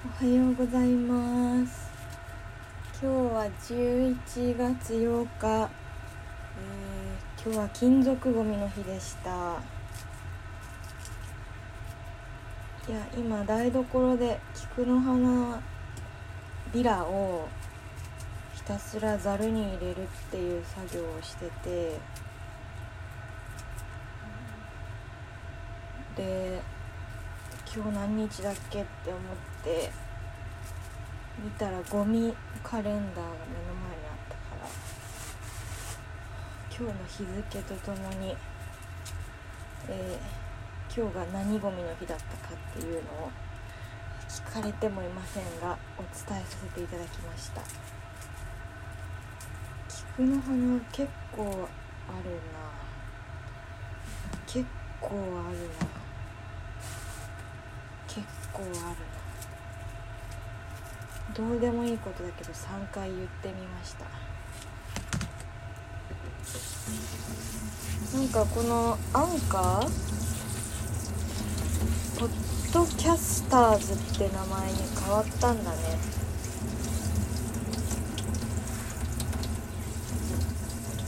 おはようございます。今日は11月8日、えー今日は金属ごみの日でした。いや今台所で菊の花ビラをひたすらざるに入れるっていう作業をしてて。で今日何日だっけって思って見たらゴミカレンダーが目の前にあったから今日の日付とともに、えー今日が何ゴミの日だったかっていうのを聞かれてもいませんがお伝えさせていただきました。菊の花結構あるな。結構あるな。構ある。どうでもいいことだけど3回言ってみました。なんかこのアンカーポッドキャスターズって名前に変わったんだね。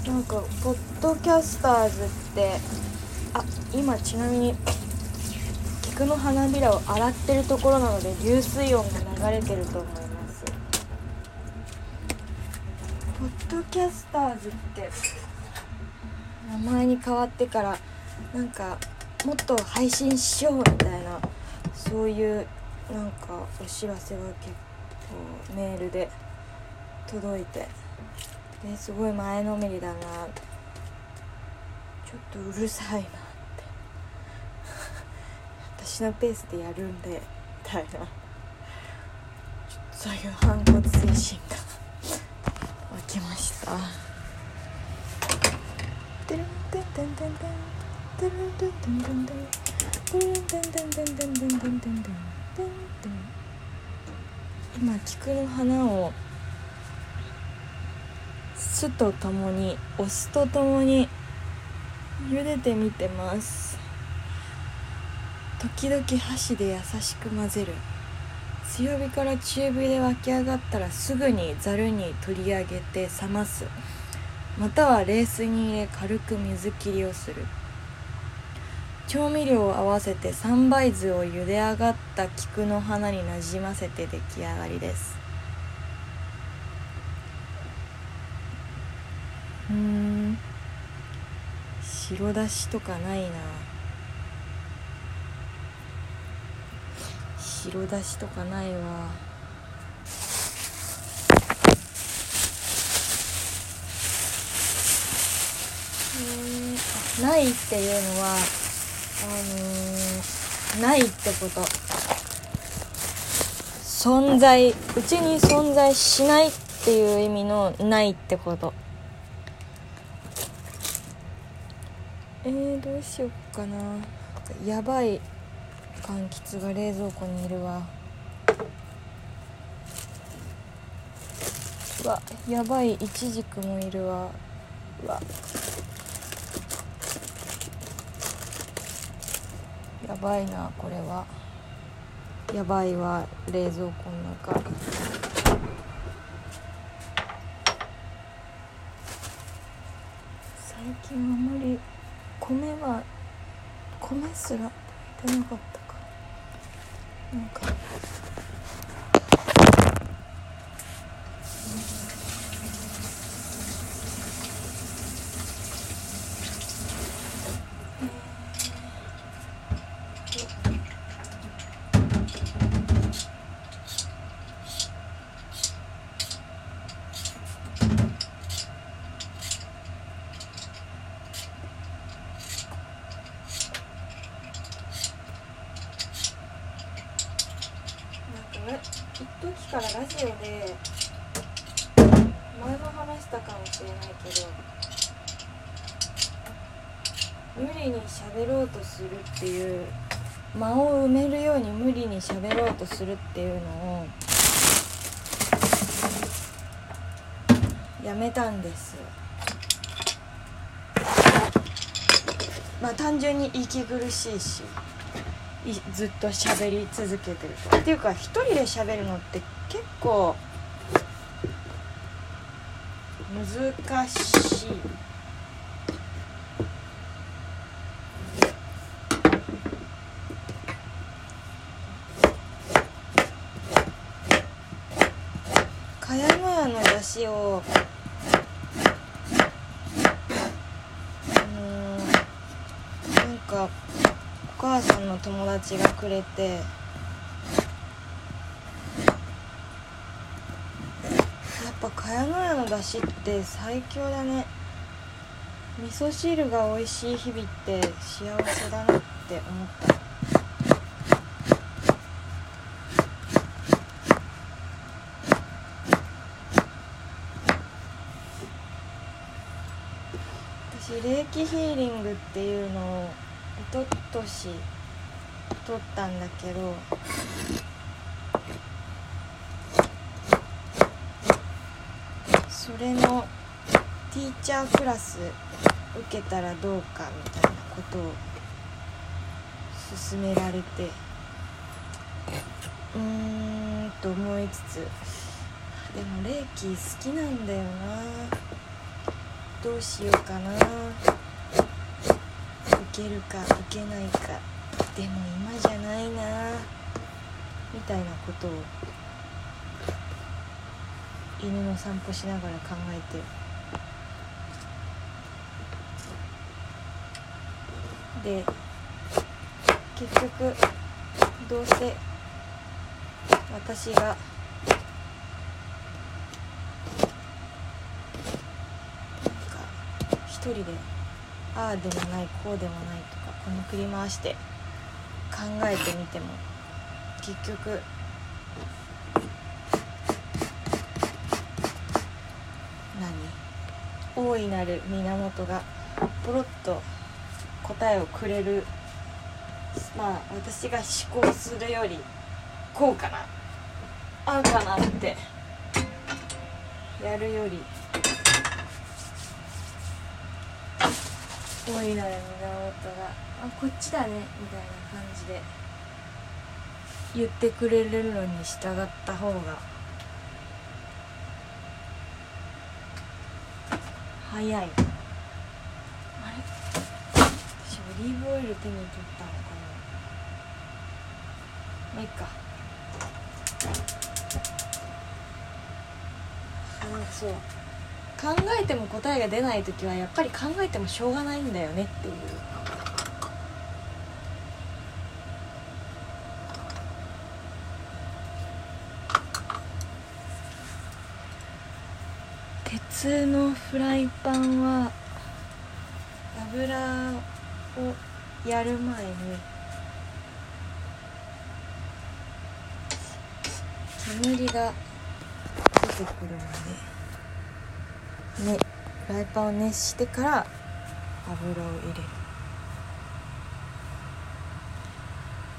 なんかポッドキャスターズってあ今ちなみに菊の花びらを洗ってるところなので流水音が流れてると思います。ポッドキャスターズって名前に変わってからなんかもっと配信しようみたいなそういうなんかお知らせが結構メールで届いて。ですごい前のめりだな。ちょっとうるさいな。私のペースでやるんでみたいなちょっとそういう反骨精神が湧きました。てるんてんてんてんてんてるんてんてんてんてんてるんてんてんてんてんてんてんてんてんてんてん今菊の花を酢とともにお酢とともに茹でてみてます時々箸で優しく混ぜる。強火から中火で沸き上がったらすぐにざるに取り上げて冷ます。または冷水に入れ軽く水切りをする。調味料を合わせて三杯酢を茹で上がった菊の花になじませて出来上がりです。うん。白だしとかないな。白だしとかないわ。えーないっていうのはあのーないってこと。存在うちに存在しないっていう意味のないってこと。えー、どうしよっかな。やばい柑橘が冷蔵庫にいるわ。うわやばいイチジクもいるわ。うわ。やばいなこれは。やばいわ冷蔵庫の中。最近あまり米は米すら出なかった。なんかね一時からラジオで前も話したかもしれないけど無理に喋ろうとするっていう間を埋めるように無理に喋ろうとするっていうのをやめたんです。まあ単純に息苦しいし。ずっと喋り続けてるとっていうか一人で喋るのって結構難しい。茅野屋の出汁をあのーなんかお母さんの友達がくれて。やっぱ茅野屋の出汁って最強だね。味噌汁が美味しい日々って幸せだなって思った。私霊気ヒーリングっていうのを一昨年取ったんだけどそれのティーチャークラス受けたらどうかみたいなことを勧められてうーんと思いつつでも霊気好きなんだよな。どうしようかな。受けるか受けないか。でも今じゃないな。みたいなことを犬の散歩しながら考えて。で結局どうせ私がなんか一人でああでもないこうでもないとかこの振り回して考えてみても結局。何？大いなる源がポロッと答えをくれる。まあ私が思考するよりこうかな。あうかなって。やるより。大いなる源が。あこっちだねみたいな感じで。言ってくれるのに従った方が。早い。あれ？私オリーブオイル手に取ったのかな。まあいっか。あそう。考えても答えが出ない時はやっぱり考えてもしょうがないん。だよねっていう鉄のフライパンは油をやる前に煙が出てくるので、ね、フライパンを熱してから油を入れる、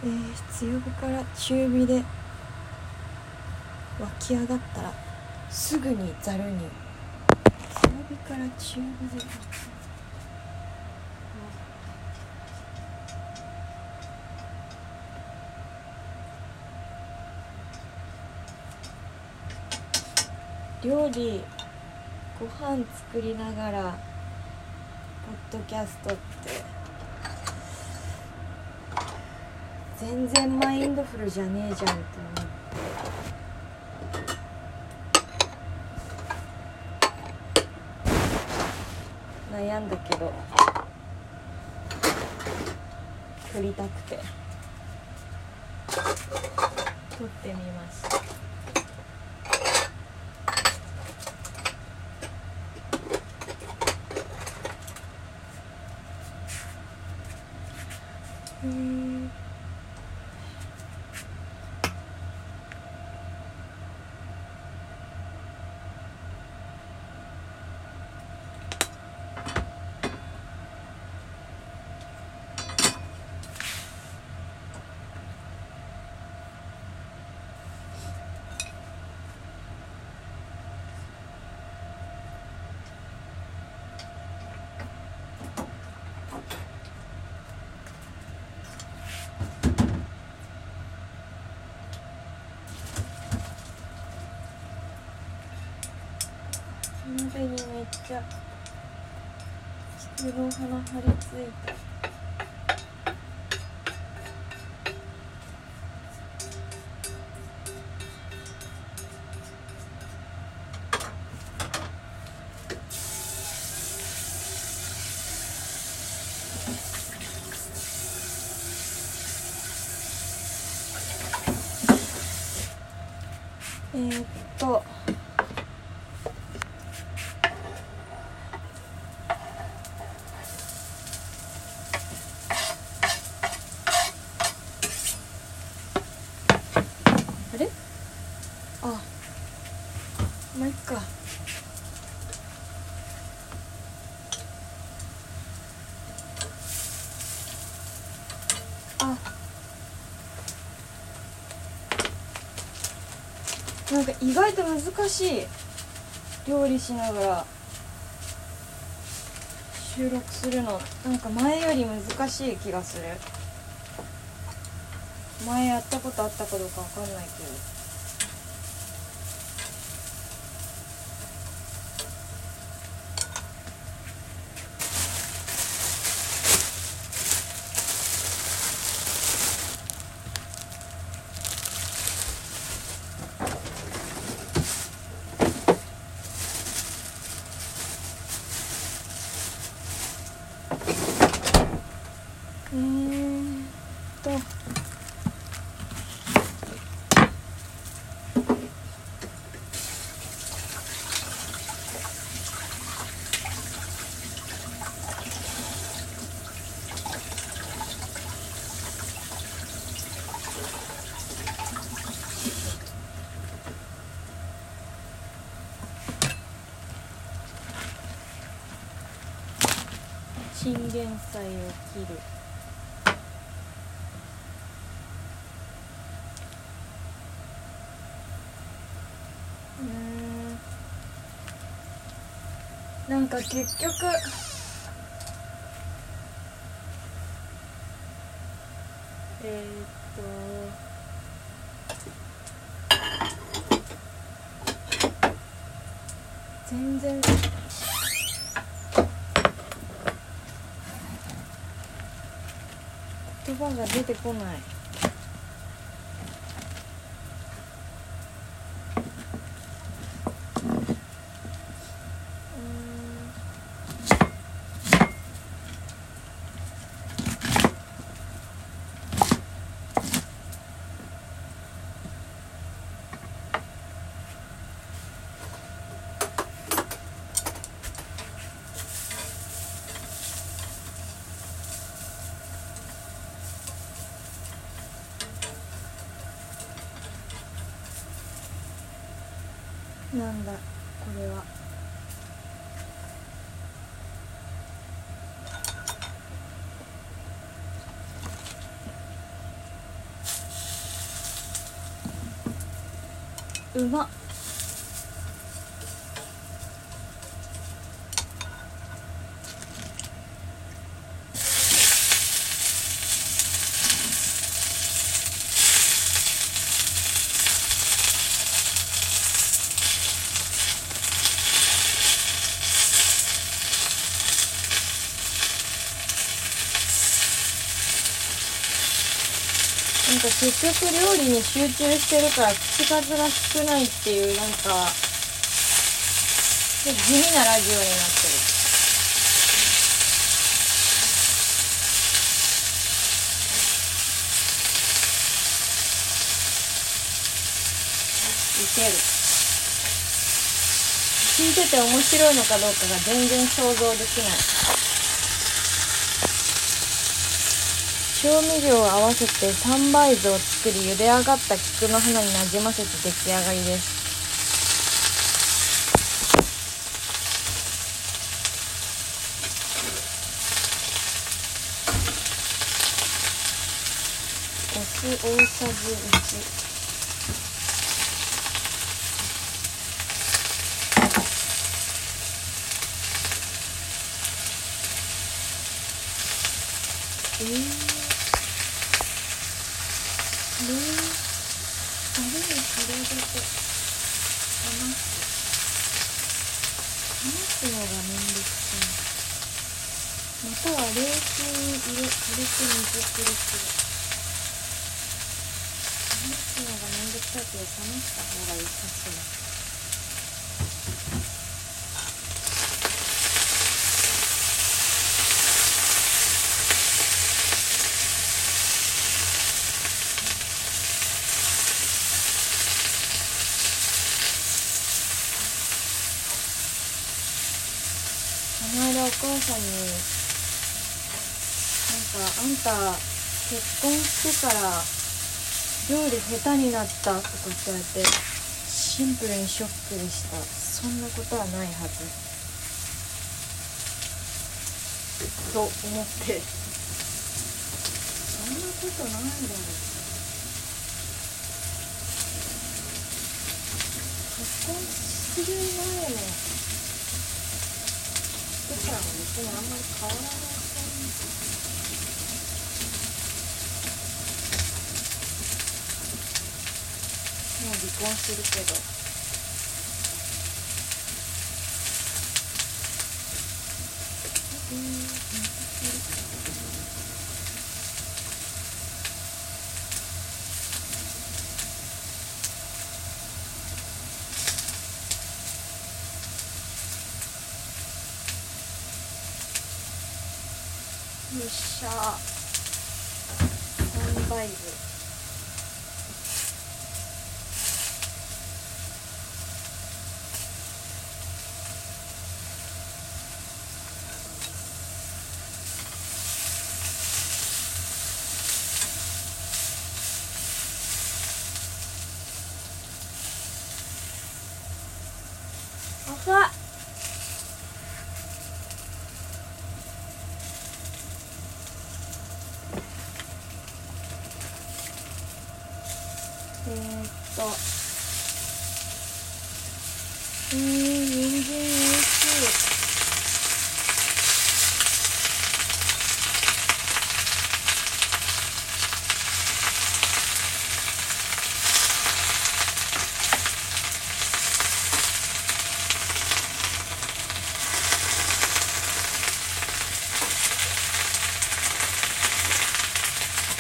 えー、強火から中火で湧き上がったらすぐにざるに。強火から中火で料理ご飯作りながらポッドキャストって。全然マインドフルじゃねえじゃんって思って。悩んだけど撮りたくて。撮ってみました。手にめっちゃ菊の花張り付いたえー、っとあれあまあいっかあ。なんか意外と難しい。料理しながら。収録するの。なんか前より難しい気がする。前やったことあったかどうかわかんないけどえーっとチンゲン菜を切る。うん。なんか結局えー、っと全然言葉が出てこない。なんだこれは。うまっ。結局料理に集中してるから口数が少ないっていうなんか地味なラジオになってる。いける。聞いてて面白いのかどうかが全然想像できない。調味料を合わせて三杯酢を作り茹で上がった菊の花になじませて出来上がりです。お酢大さじ1えー、これタレに広げて冷ますのがめん。どくさいまたは冷水に入れ軽く水くるする冷すのがめん。どくさいけど冷ました方が良さそうこの間お母さんになんか結婚してから料理下手になったとかって言われてシンプルにショックでした。そんなことはないはず。と思って。そんなことないだろう。結婚する前のしてからも別にあんまり変わらない。離婚するけど。よっしゃ3倍部赤っえー、っとえー、人参おいしい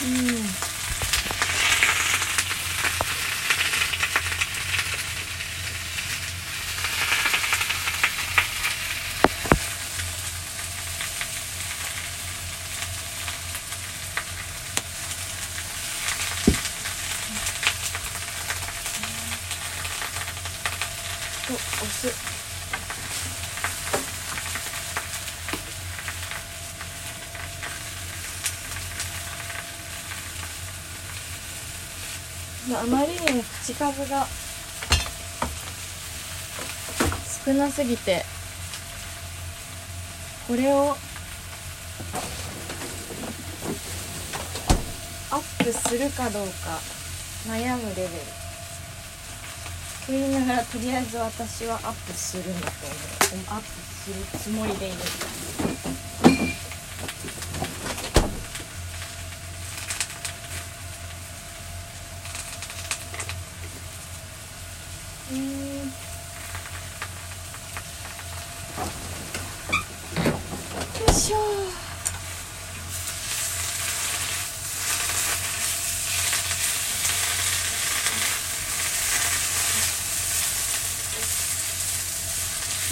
うんと押すあまりにも口数が少なすぎてこれをアップするかどうか悩むレベル。と言いながらとりあえず私はアップするんだと思うアップするつもりでいるうんよいしょ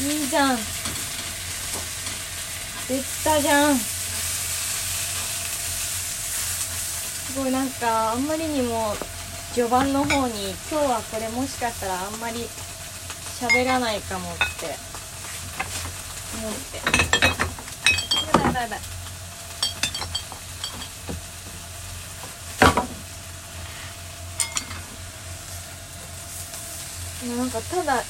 いいじゃん。できたじゃん。すごいなんかあんまりにも序盤の方に今日はこれもしかしたらあんまり喋らないかもって。思って。やばいやばいやばいなんかただ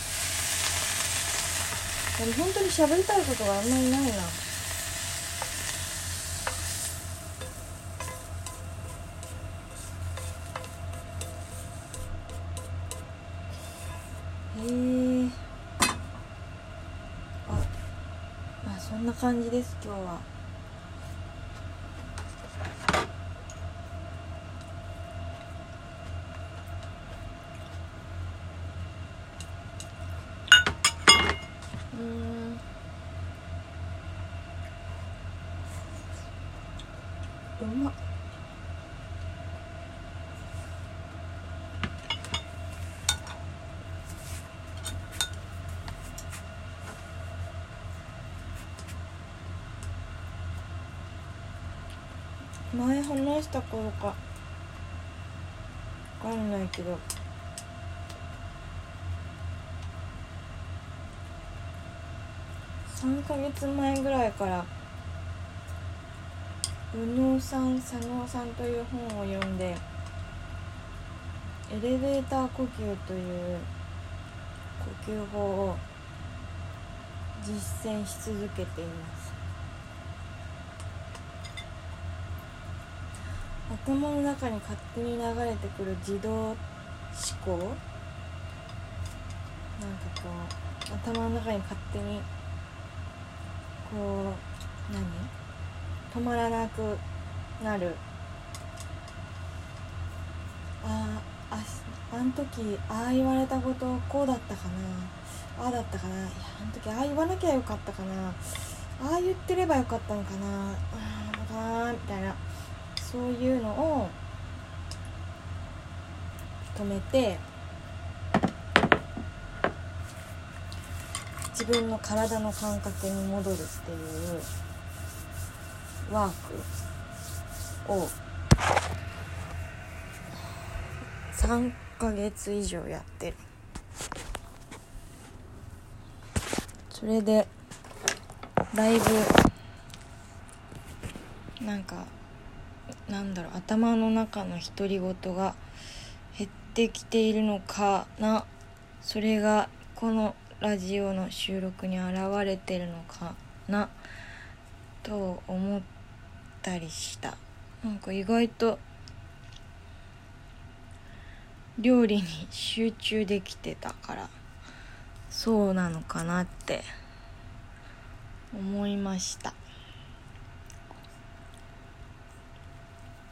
でも本当に喋りたいことがあんまりないな。へえあまあそんな感じです今日はうーんうまっ前話した頃か。分かんないけど。3ヶ月前ぐらいから右脳さん左脳さんという本を読んでエレベーター呼吸という呼吸法を実践し続けています。頭の中に勝手に流れてくる自動思考。なんかこう頭の中に勝手にこう何？止まらなくなる。あああん時ああ言われたことこうだったかな。ああだったかな。いやあの時ああ言わなきゃよかったかな。ああ言ってればよかったのかな。ああなみたいな。そういうのを止めて自分の体の感覚に戻るっていう。ワークを3ヶ月以上やってる。それでだいぶなんかなんだろう頭の中の独り言が減ってきているのかな。それがこのラジオの収録に現れてるのかな。と思ってたりした。なんか意外と料理に集中できてたからそうなのかなって思いました。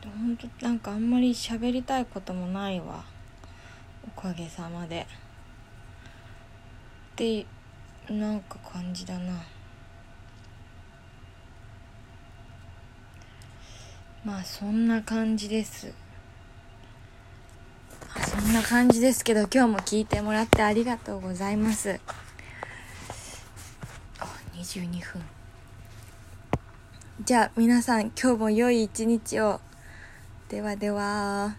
ほんとなんかあんまり喋りたいこともないわ。おかげさまで。ってなんか感じだな。まあそんな感じです。そんな感じですけど今日も聞いてもらってありがとうございます。22分。じゃあ皆さん今日も良い一日を。ではでは。